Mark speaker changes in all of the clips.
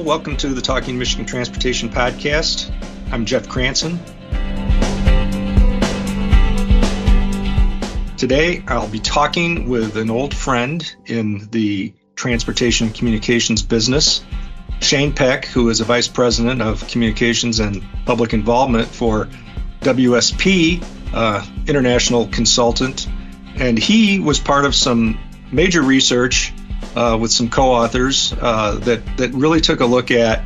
Speaker 1: Welcome to the Talking Michigan Transportation Podcast. I'm Jeff Cranson. Today, I'll be talking with an old friend in the transportation communications business, Shane Peck, who is a vice president of communications and public involvement for WSP, uh, international consultant. And he was part of some major research uh, with some co-authors uh, that that really took a look at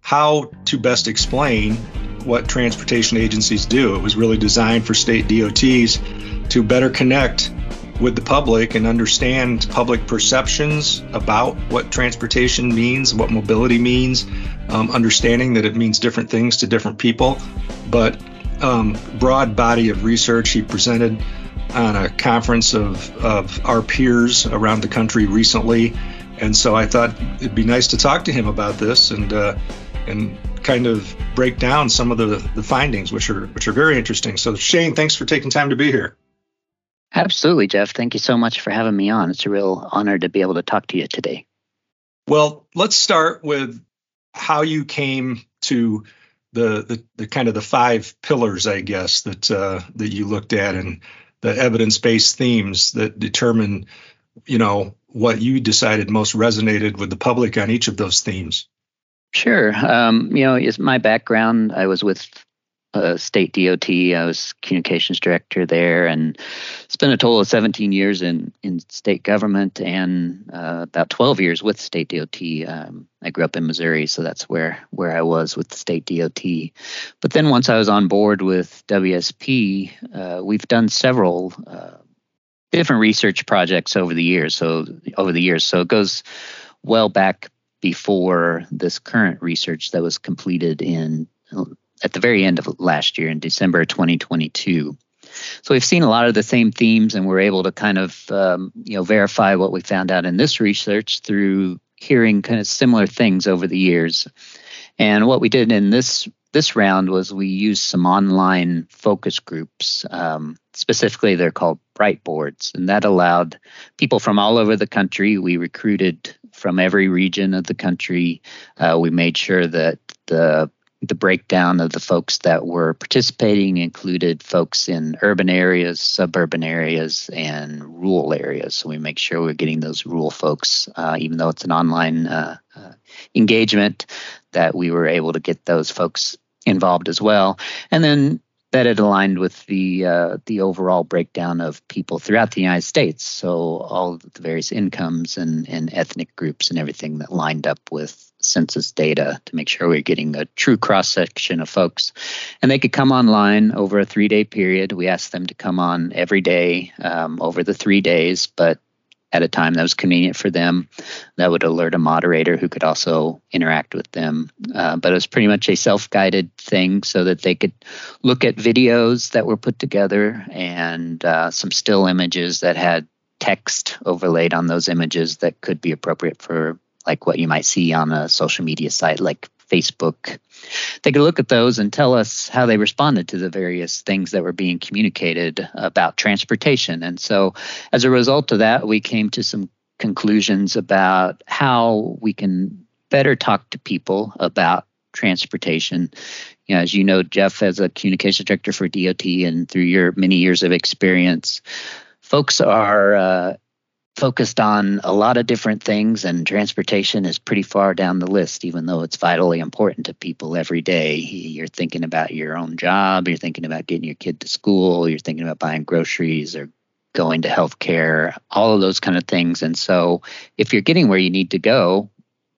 Speaker 1: how to best explain what transportation agencies do. It was really designed for state DOTs to better connect with the public and understand public perceptions about what transportation means, what mobility means, um, understanding that it means different things to different people. But um, broad body of research he presented on a conference of, of our peers around the country recently. And so I thought it'd be nice to talk to him about this and uh, and kind of break down some of the, the findings, which are which are very interesting. So Shane, thanks for taking time to be here.
Speaker 2: Absolutely, Jeff. Thank you so much for having me on. It's a real honor to be able to talk to you today.
Speaker 1: Well, let's start with how you came to the the, the kind of the five pillars, I guess, that uh, that you looked at and the evidence-based themes that determine, you know, what you decided most resonated with the public on each of those themes.
Speaker 2: Sure. Um, you know, is my background. I was with uh, state DOT. I was communications director there, and spent a total of 17 years in in state government and uh, about 12 years with state DOT. Um, I grew up in Missouri, so that's where where I was with the state DOT. But then once I was on board with WSP, uh, we've done several uh, different research projects over the years. So over the years, so it goes well back before this current research that was completed in at the very end of last year in December 2022. So we've seen a lot of the same themes, and we're able to kind of um, you know verify what we found out in this research through hearing kind of similar things over the years. And what we did in this this round was we used some online focus groups. Um, specifically, they're called Bright Boards, and that allowed people from all over the country. We recruited from every region of the country. Uh, we made sure that the the breakdown of the folks that were participating included folks in urban areas, suburban areas, and rural areas. So we make sure we're getting those rural folks, uh, even though it's an online uh, uh, engagement, that we were able to get those folks involved as well. And then that it aligned with the uh, the overall breakdown of people throughout the United States. So all the various incomes and, and ethnic groups and everything that lined up with census data to make sure we're getting a true cross section of folks. And they could come online over a three day period. We asked them to come on every day um, over the three days, but at a time that was convenient for them. That would alert a moderator who could also interact with them. Uh, but it was pretty much a self guided thing so that they could look at videos that were put together and uh, some still images that had text overlaid on those images that could be appropriate for like what you might see on a social media site like Facebook. They could look at those and tell us how they responded to the various things that were being communicated about transportation. And so, as a result of that, we came to some conclusions about how we can better talk to people about transportation. You know, as you know, Jeff, as a communication director for DOT, and through your many years of experience, folks are uh, focused on a lot of different things, and transportation is pretty far down the list, even though it's vitally important to people every day. You're thinking about your own job, you're thinking about getting your kid to school, you're thinking about buying groceries or going to healthcare, all of those kind of things. And so, if you're getting where you need to go,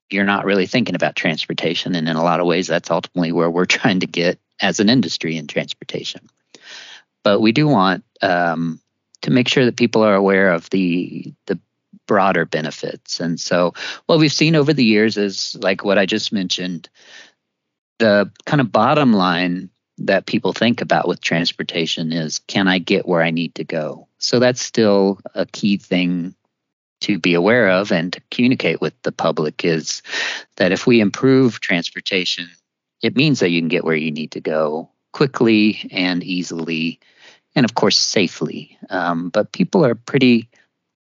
Speaker 2: you're not really thinking about transportation. And in a lot of ways, that's ultimately where we're trying to get as an industry in transportation. But we do want um, to make sure that people are aware of the the broader benefits. And so what we've seen over the years is like what I just mentioned, the kind of bottom line that people think about with transportation is can I get where I need to go? So that's still a key thing to be aware of and to communicate with the public is that if we improve transportation, it means that you can get where you need to go quickly and easily and of course safely. Um, but people are pretty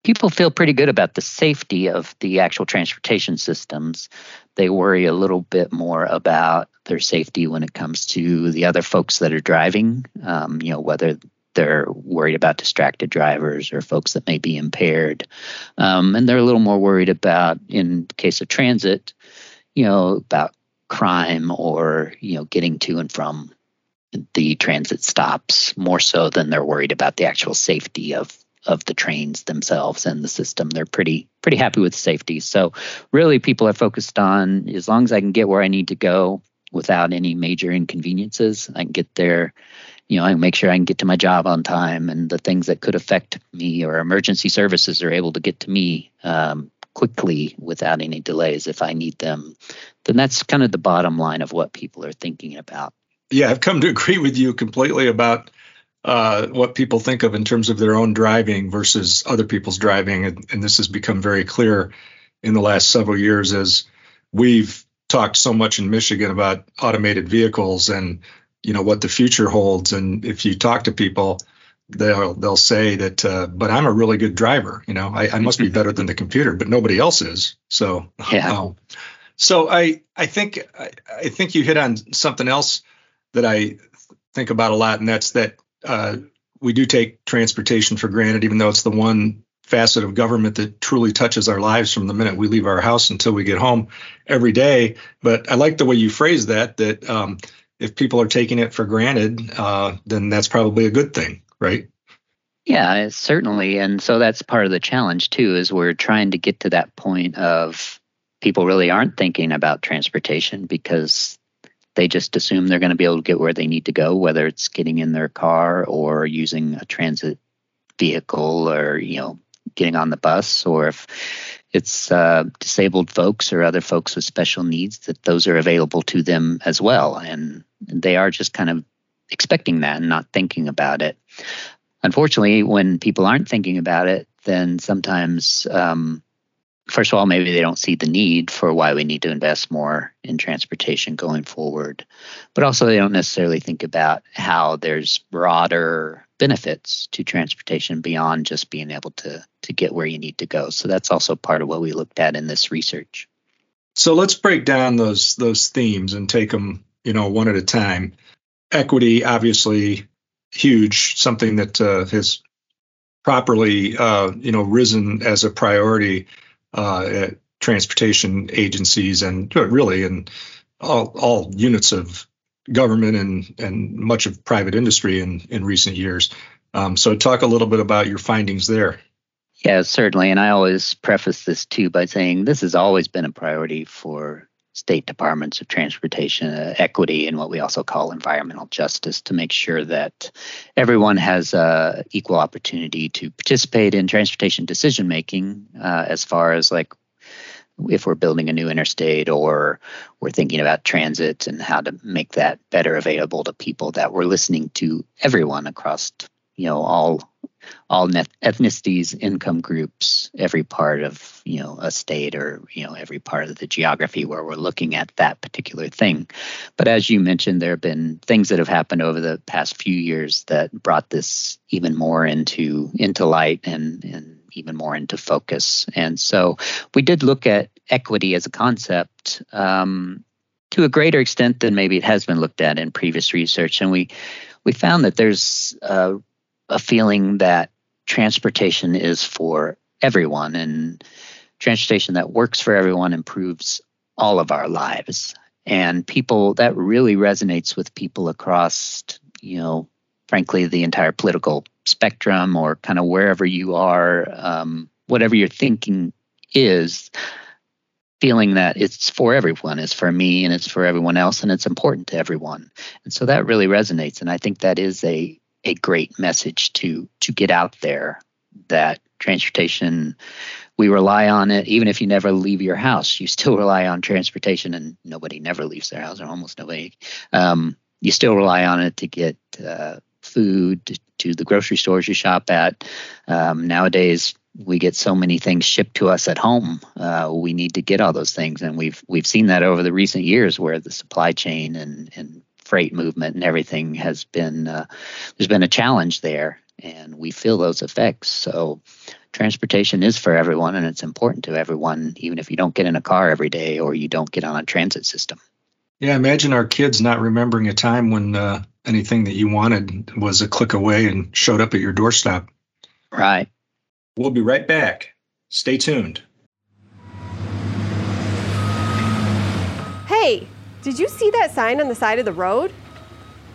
Speaker 2: people feel pretty good about the safety of the actual transportation systems. They worry a little bit more about their safety when it comes to the other folks that are driving. Um, you know, whether they're worried about distracted drivers or folks that may be impaired, um, and they're a little more worried about, in case of transit, you know, about crime or you know getting to and from the transit stops more so than they're worried about the actual safety of of the trains themselves and the system. They're pretty pretty happy with safety. So really people are focused on as long as I can get where I need to go without any major inconveniences, I can get there, you know, I make sure I can get to my job on time and the things that could affect me or emergency services are able to get to me um, quickly without any delays if I need them. Then that's kind of the bottom line of what people are thinking about.
Speaker 1: Yeah, I've come to agree with you completely about uh, what people think of in terms of their own driving versus other people's driving. And, and, this has become very clear in the last several years as we've talked so much in Michigan about automated vehicles and you know what the future holds. And if you talk to people, they'll they'll say that, uh, but I'm a really good driver. You know, I, I, must be better than the computer, but nobody else is. So
Speaker 2: yeah. Um,
Speaker 1: so I I think I, I think you hit on something else that I think about a lot, and that's that uh, we do take transportation for granted, even though it's the one facet of government that truly touches our lives from the minute we leave our house until we get home every day. But I like the way you phrase that, that um, if people are taking it for granted, uh, then that's probably a good thing, right?
Speaker 2: Yeah, certainly. And so that's part of the challenge, too, is we're trying to get to that point of people really aren't thinking about transportation because they just assume they're going to be able to get where they need to go, whether it's getting in their car or using a transit vehicle or, you know, getting on the bus or if it's uh, disabled folks or other folks with special needs that those are available to them as well. And they are just kind of expecting that and not thinking about it. Unfortunately when people aren't thinking about it then sometimes um, first of all, maybe they don't see the need for why we need to invest more in transportation going forward. But also, they don't necessarily think about how there's broader benefits to transportation beyond just being able to, to get where you need to go. So that's also part of what we looked at in this research.
Speaker 1: So let's break down those those themes and take them, you know, one at a time. Equity, obviously, huge, something that uh, has properly, uh, you know, risen as a priority uh, at transportation agencies and really in all, all units of government and, and much of private industry in, in recent years. Um, so, talk a little bit about your findings there.
Speaker 2: Yeah, certainly. And I always preface this too by saying this has always been a priority for state departments of transportation, uh, equity, and what we also call environmental justice to make sure that everyone has uh, equal opportunity to participate in transportation decision making uh, as far as like if we're building a new interstate or we're thinking about transit and how to make that better available to people that we're listening to everyone across you know all all ethnicities, income groups, every part of you know a state or you know every part of the geography where we're looking at that particular thing. But as you mentioned, there have been things that have happened over the past few years that brought this even more into into light and and even more into focus. And so we did look at equity as a concept. Um, to a greater extent than maybe it has been looked at in previous research, and we we found that there's a feeling that transportation is for everyone and transportation that works for everyone improves all of our lives. And people that really resonates with people across you know frankly the entire political spectrum or kind of wherever you are um, whatever your thinking is feeling that it's for everyone it's for me and it's for everyone else and it's important to everyone. And so that really resonates and i think that is a a great message to to get out there that transportation we rely on it. Even if you never leave your house you still rely on transportation and nobody never leaves their house or almost nobody. Um, you still rely on it to get uh, food to, the grocery stores you shop at. Um, nowadays we get so many things shipped to us at home. Uh, we need to get all those things and we've we've seen that over the recent years where the supply chain and and freight movement and everything has been uh, there's been a challenge there and we feel those effects so transportation is for everyone and it's important to everyone, even if you don't get in a car every day or you don't get on a transit system.
Speaker 1: Yeah, imagine our kids not remembering a time when uh, anything that you wanted was a click away and showed up at your doorstep.
Speaker 2: Right.
Speaker 1: We'll be right back. Stay tuned.
Speaker 3: Hey, did you see that sign on the side of the road?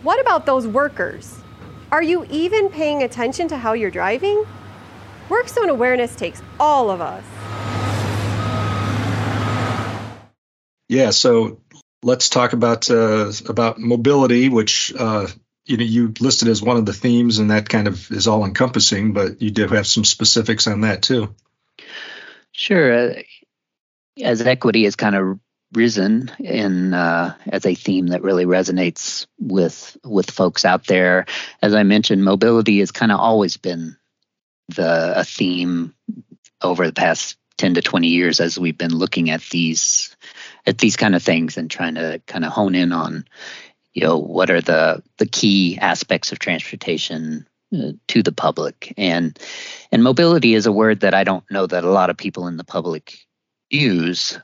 Speaker 3: What about those workers? Are you even paying attention to how you're driving? Work zone awareness takes all of us.
Speaker 1: Yeah, so let's talk about uh, about mobility, which uh, you know you listed as one of the themes, and that kind of is all encompassing. But you do have some specifics on that too.
Speaker 2: Sure. Uh, as equity is kind of risen in uh, as a theme that really resonates with with folks out there, as I mentioned, mobility has kind of always been the a theme over the past 10 to 20 years as we've been looking at these at these kind of things and trying to kind of hone in on you know what are the the key aspects of transportation uh, to the public. And and mobility is a word that I don't know that a lot of people in the public use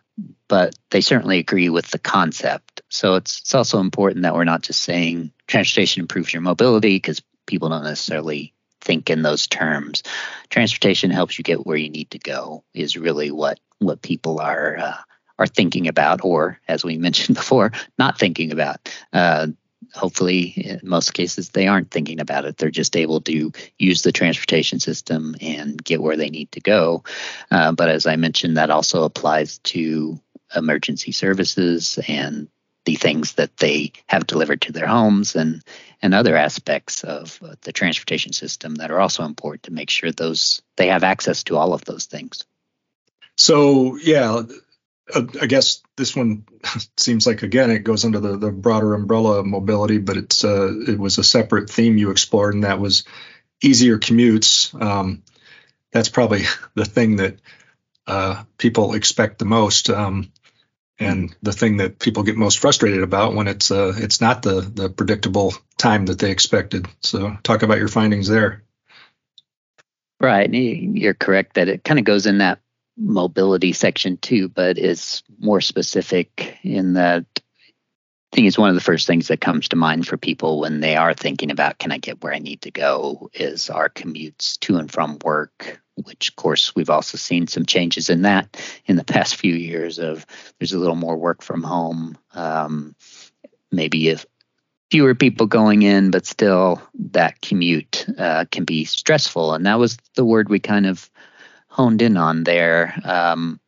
Speaker 2: but they certainly agree with the concept so it's it's also important that we're not just saying transportation improves your mobility because people don't necessarily think in those terms. Transportation helps you get where you need to go is really what what people are uh, are thinking about, or as we mentioned before, not thinking about. Uh, hopefully, in most cases, they aren't thinking about it. They're just able to use the transportation system and get where they need to go. Uh, but as I mentioned, that also applies to emergency services and the things that they have delivered to their homes and and other aspects of the transportation system that are also important to make sure those they have access to all of those things.
Speaker 1: So yeah, I guess this one seems like again it goes under the, the broader umbrella of mobility, but it's uh, it was a separate theme you explored, and that was easier commutes. Um, that's probably the thing that uh, people expect the most. Um, and the thing that people get most frustrated about when it's uh, it's not the the predictable time that they expected. So talk about your findings there.
Speaker 2: Right, you're correct that it kind of goes in that mobility section too, but is more specific in that I think it's one of the first things that comes to mind for people when they are thinking about can I get where I need to go? is our commutes to and from work which of course we've also seen some changes in that in the past few years of there's a little more work from home. Um, maybe if fewer people going in but still that commute uh, can be stressful. And that was the word we kind of honed in on there um,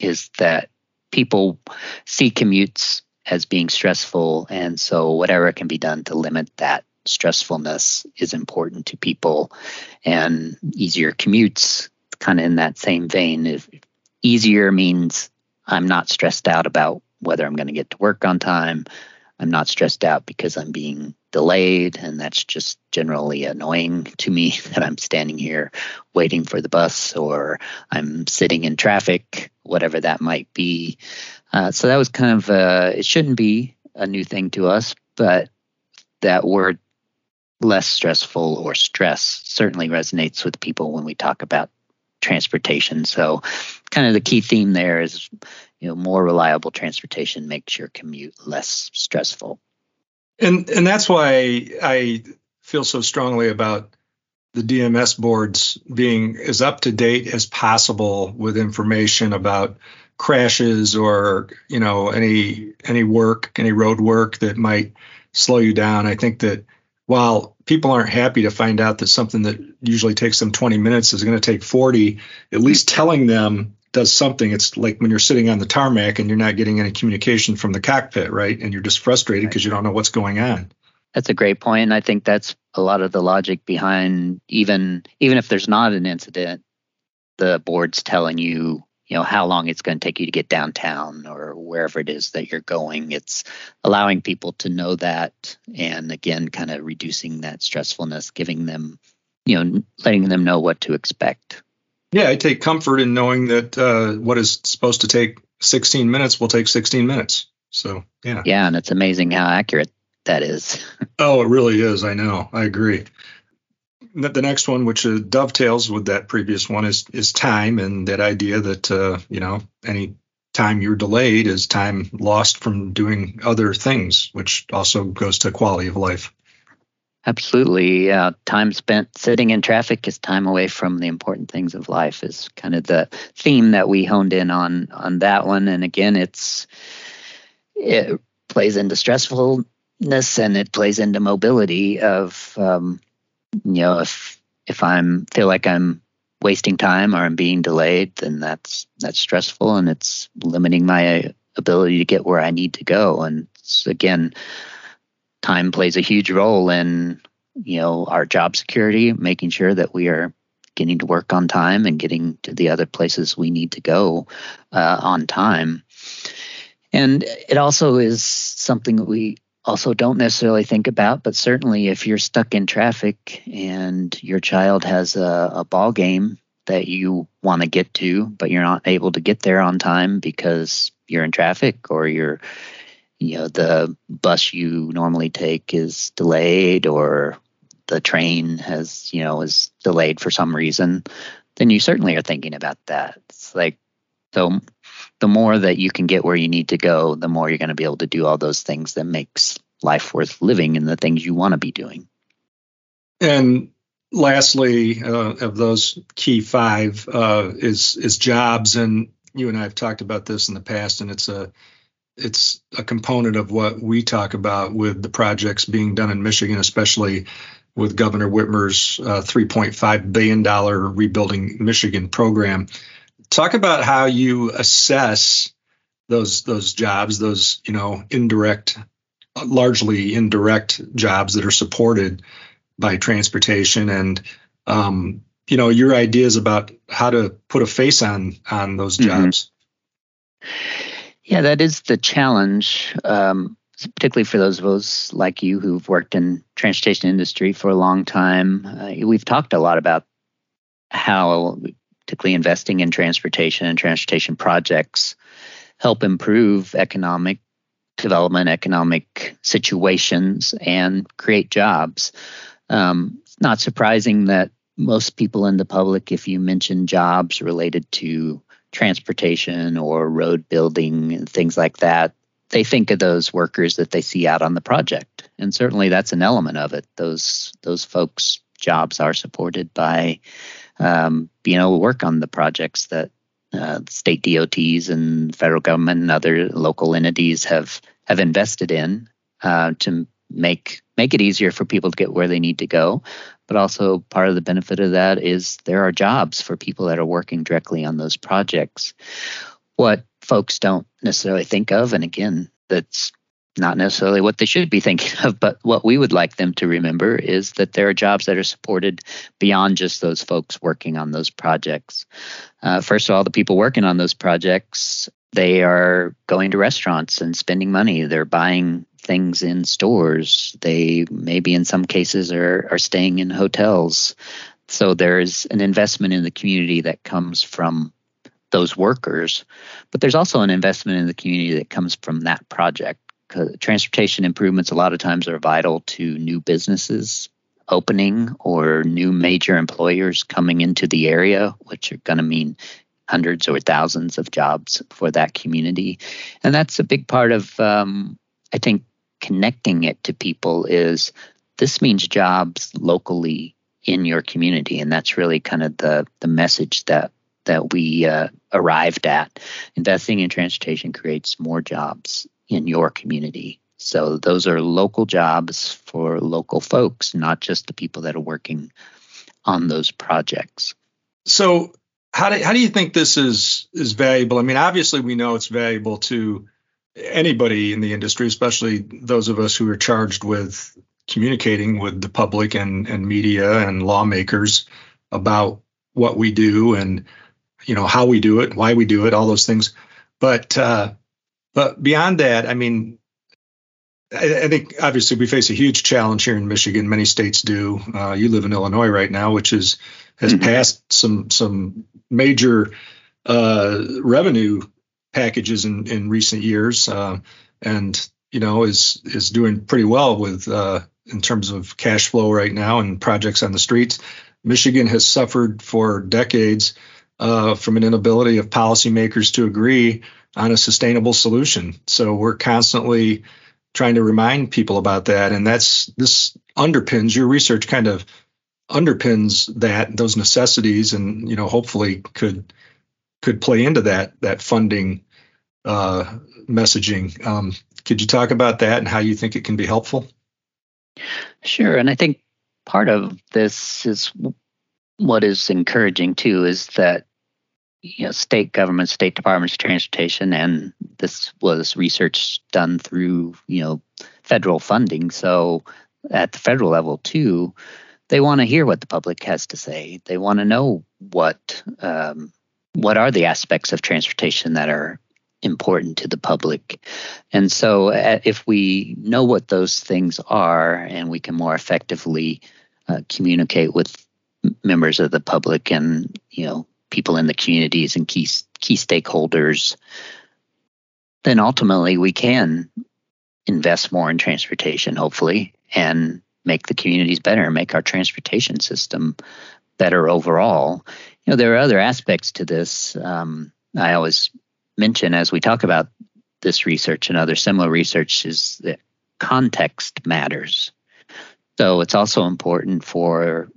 Speaker 2: is that people see commutes as being stressful and so whatever can be done to limit that stressfulness is important to people. And easier commutes kind of in that same vein if easier means i'm not stressed out about whether i'm going to get to work on time i'm not stressed out because i'm being delayed and that's just generally annoying to me that i'm standing here waiting for the bus or i'm sitting in traffic whatever that might be. Uh, so that was kind of uh, it shouldn't be a new thing to us but that word less stressful or stress certainly resonates with people when we talk about transportation. So, kind of the key theme there is, you know, more reliable transportation makes your commute less stressful.
Speaker 1: And and that's why I feel so strongly about the DMS boards being as up to date as possible with information about crashes or you know any any work any road work that might slow you down. I think that while people aren't happy to find out that something that usually takes them 20 minutes is going to take 40, at least telling them does something. It's like when you're sitting on the tarmac and you're not getting any communication from the cockpit, right? And you're just frustrated because right. you don't know what's going on.
Speaker 2: That's a great point. And I think that's a lot of the logic behind even even if there's not an incident, the board's telling you you know how long it's going to take you to get downtown or wherever it is that you're going. It's allowing people to know that and again kind of reducing that stressfulness giving them you know letting them know what to expect.
Speaker 1: Yeah i take comfort in knowing that uh, what is supposed to take 16 minutes will take 16 minutes. So yeah.
Speaker 2: Yeah and it's amazing how accurate that is.
Speaker 1: Oh it really is. I know. I agree the next one, which uh, dovetails with that previous one, is is time and that idea that uh, you know any time you're delayed is time lost from doing other things, which also goes to quality of life.
Speaker 2: Absolutely. Uh, time spent sitting in traffic is time away from the important things of life is kind of the theme that we honed in on on that one. And again, it's it plays into stressfulness and it plays into mobility of um, you know if if I'm feel like I'm wasting time or I'm being delayed, then that's that's stressful and it's limiting my ability to get where I need to go. And again, time plays a huge role in you know our job security, making sure that we are getting to work on time and getting to the other places we need to go uh, on time. And it also is something that we also don't necessarily think about, but certainly if you're stuck in traffic and your child has a, a ball game that you want to get to, but you're not able to get there on time because you're in traffic or you're, you know, the bus you normally take is delayed or the train has, you know, is delayed for some reason, then you certainly are thinking about that. It's like, so the more that you can get where you need to go, the more you're going to be able to do all those things that makes life worth living and the things you want to be doing.
Speaker 1: And lastly, uh, of those key five uh, is is jobs, and you and I have talked about this in the past, and it's a it's a component of what we talk about with the projects being done in Michigan, especially with Governor Whitmer's uh, $3.5 billion Rebuilding Michigan program talk about how you assess those those jobs, those you know indirect, largely indirect jobs that are supported by transportation, and um, you know your ideas about how to put a face on on those mm-hmm. jobs.
Speaker 2: Mm-hmm. Yeah, that is the challenge. Um, particularly for those of us like you who've worked in transportation industry for a long time, uh, we've talked a lot about how particularly investing in transportation and transportation projects, help improve economic development, economic situations, and create jobs. Um, it's not surprising that most people in the public, if you mention jobs related to transportation or road building and things like that, they think of those workers that they see out on the project. And certainly that's an element of it. Those those folks' jobs are supported by um, being able to work on the projects that uh, state DOTs and federal government and other local entities have have invested in uh, to make make it easier for people to get where they need to go. But also part of the benefit of that is there are jobs for people that are working directly on those projects. What folks don't necessarily think of, and again, that's not necessarily what they should be thinking of, but what we would like them to remember is that there are jobs that are supported beyond just those folks working on those projects. Uh, first of all, the people working on those projects, they are going to restaurants and spending money. They're buying things in stores. They maybe in some cases are, are staying in hotels. So there's an investment in the community that comes from those workers, but there's also an investment in the community that comes from that project transportation improvements a lot of times are vital to new businesses opening or new major employers coming into the area, which are going to mean hundreds or thousands of jobs for that community. And that's a big part of, um, I think, connecting it to people is this means jobs locally in your community. And that's really kind of the, the message that that we uh, arrived at. Investing in transportation creates more jobs in your community. So those are local jobs for local folks, not just the people that are working on those projects.
Speaker 1: So how do, how do you think this is is valuable? I mean, obviously we know it's valuable to anybody in the industry, especially those of us who are charged with communicating with the public and, and media and lawmakers about what we do and you know how we do it, why we do it, all those things. But uh, but beyond that, I mean, I, I, think obviously we face a huge challenge here in Michigan. Many states do. Uh, you live in Illinois right now, which is has mm-hmm. passed some some major uh, revenue packages in, in recent years, uh, and you know is is doing pretty well with uh, in terms of cash flow right now and projects on the streets. Michigan has suffered for decades uh, from an inability of policymakers to agree on a sustainable solution. So we're constantly trying to remind people about that, and that's this underpins your research. Kind of underpins that those necessities, and you know hopefully could could play into that that funding uh, messaging. Um, could you talk about that and how you think it can be helpful?
Speaker 2: Sure, and I think part of this is what is encouraging too is that you know state government, state departments, of transportation, and this was research done through you know federal funding. So at the federal level too, they want to hear what the public has to say. They want to know what um, what are the aspects of transportation that are important to the public. And so, uh, if we know what those things are and we can more effectively uh, communicate with members of the public and you know people in the communities and key key stakeholders, then ultimately we can invest more in transportation, hopefully, and make the communities better, make our transportation system better overall. You know, there are other aspects to this. Um, I always mention as we talk about this research and other similar research is that context matters. So it's also important for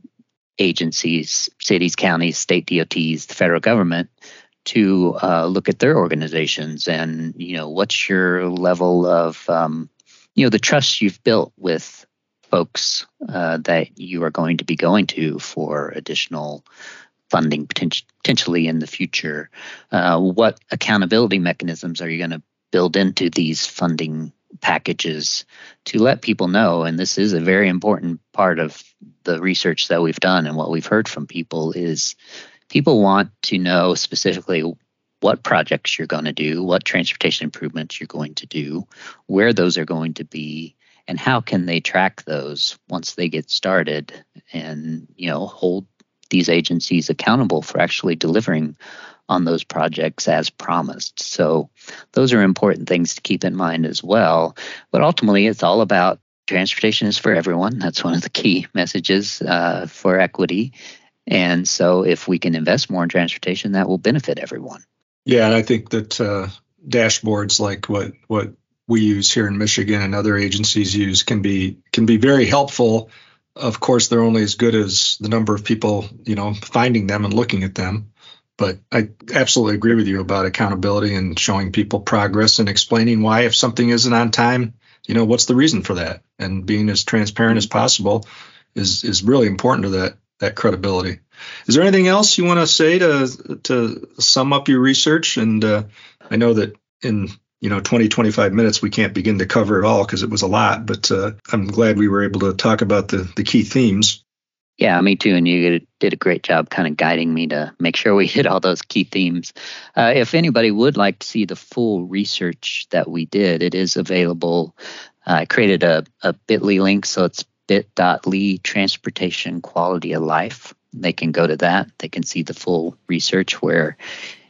Speaker 2: agencies, cities, counties, state DOTs, the federal government to uh, look at their organizations and you know what's your level of um, you know the trust you've built with folks uh, that you are going to be going to for additional funding potentially in the future. Uh, what accountability mechanisms are you going to build into these funding packages to let people know? And this is a very important part of the research that we've done and what we've heard from people is people want to know specifically what projects you're going to do, what transportation improvements you're going to do, where those are going to be, and how can they track those once they get started and you know hold these agencies accountable for actually delivering on those projects as promised. So, those are important things to keep in mind as well. But ultimately, it's all about transportation is for everyone. That's one of the key messages uh, for equity. And so, if we can invest more in transportation, that will benefit everyone.
Speaker 1: Yeah, and I think that uh, dashboards like what what we use here in Michigan and other agencies use can be can be very helpful of course, they're only as good as the number of people, you know, finding them and looking at them. But I absolutely agree with you about accountability and showing people progress and explaining why, if something isn't on time, you know, what's the reason for that? And being as transparent as possible is is really important to that that credibility. Is there anything else you want to say to to sum up your research? And uh, I know that in you know 20 25 minutes we can't begin to cover it all because it was a lot but uh, i'm glad we were able to talk about the the key themes
Speaker 2: yeah me too and you did a great job kind of guiding me to make sure we hit all those key themes. Uh, if anybody would like to see the full research that we did it is available. Uh, i created a, a bit.ly link so it's bit.ly transportation quality of life. They can go to that. They can see the full research where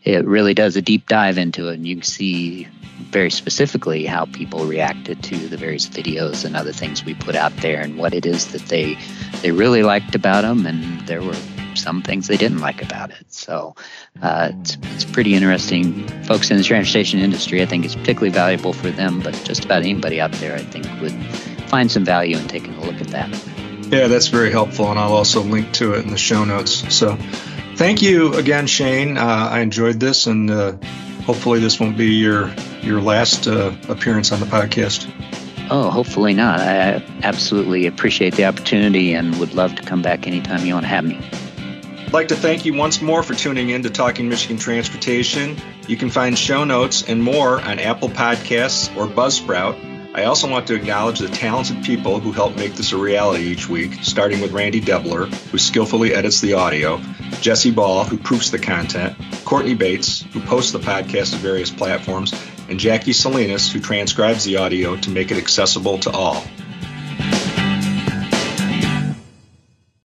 Speaker 2: it really does a deep dive into it and you can see very specifically how people reacted to the various videos and other things we put out there and what it is that they they really liked about them and there were some things they didn't like about it. So uh, it's, it's pretty interesting. Folks in the transportation industry i think it's particularly valuable for them but just about anybody out there i think would find some value in taking a look at that.
Speaker 1: Yeah that's very helpful and i'll also link to it in the show notes. So thank you again, Shane. Uh, I enjoyed this, and uh, hopefully, this won't be your your last uh, appearance on the podcast.
Speaker 2: Oh, hopefully not. I absolutely appreciate the opportunity and would love to come back anytime you want to have me.
Speaker 1: I'd like to thank you once more for tuning in to Talking Michigan Transportation. You can find show notes and more on Apple Podcasts or Buzzsprout. I also want to acknowledge the talented people who help make this a reality each week, starting with Randy Debler, who skillfully edits the audio, Jesse Ball, who proofs the content, Courtney Bates, who posts the podcast to various platforms, and Jackie Salinas, who transcribes the audio to make it accessible to all.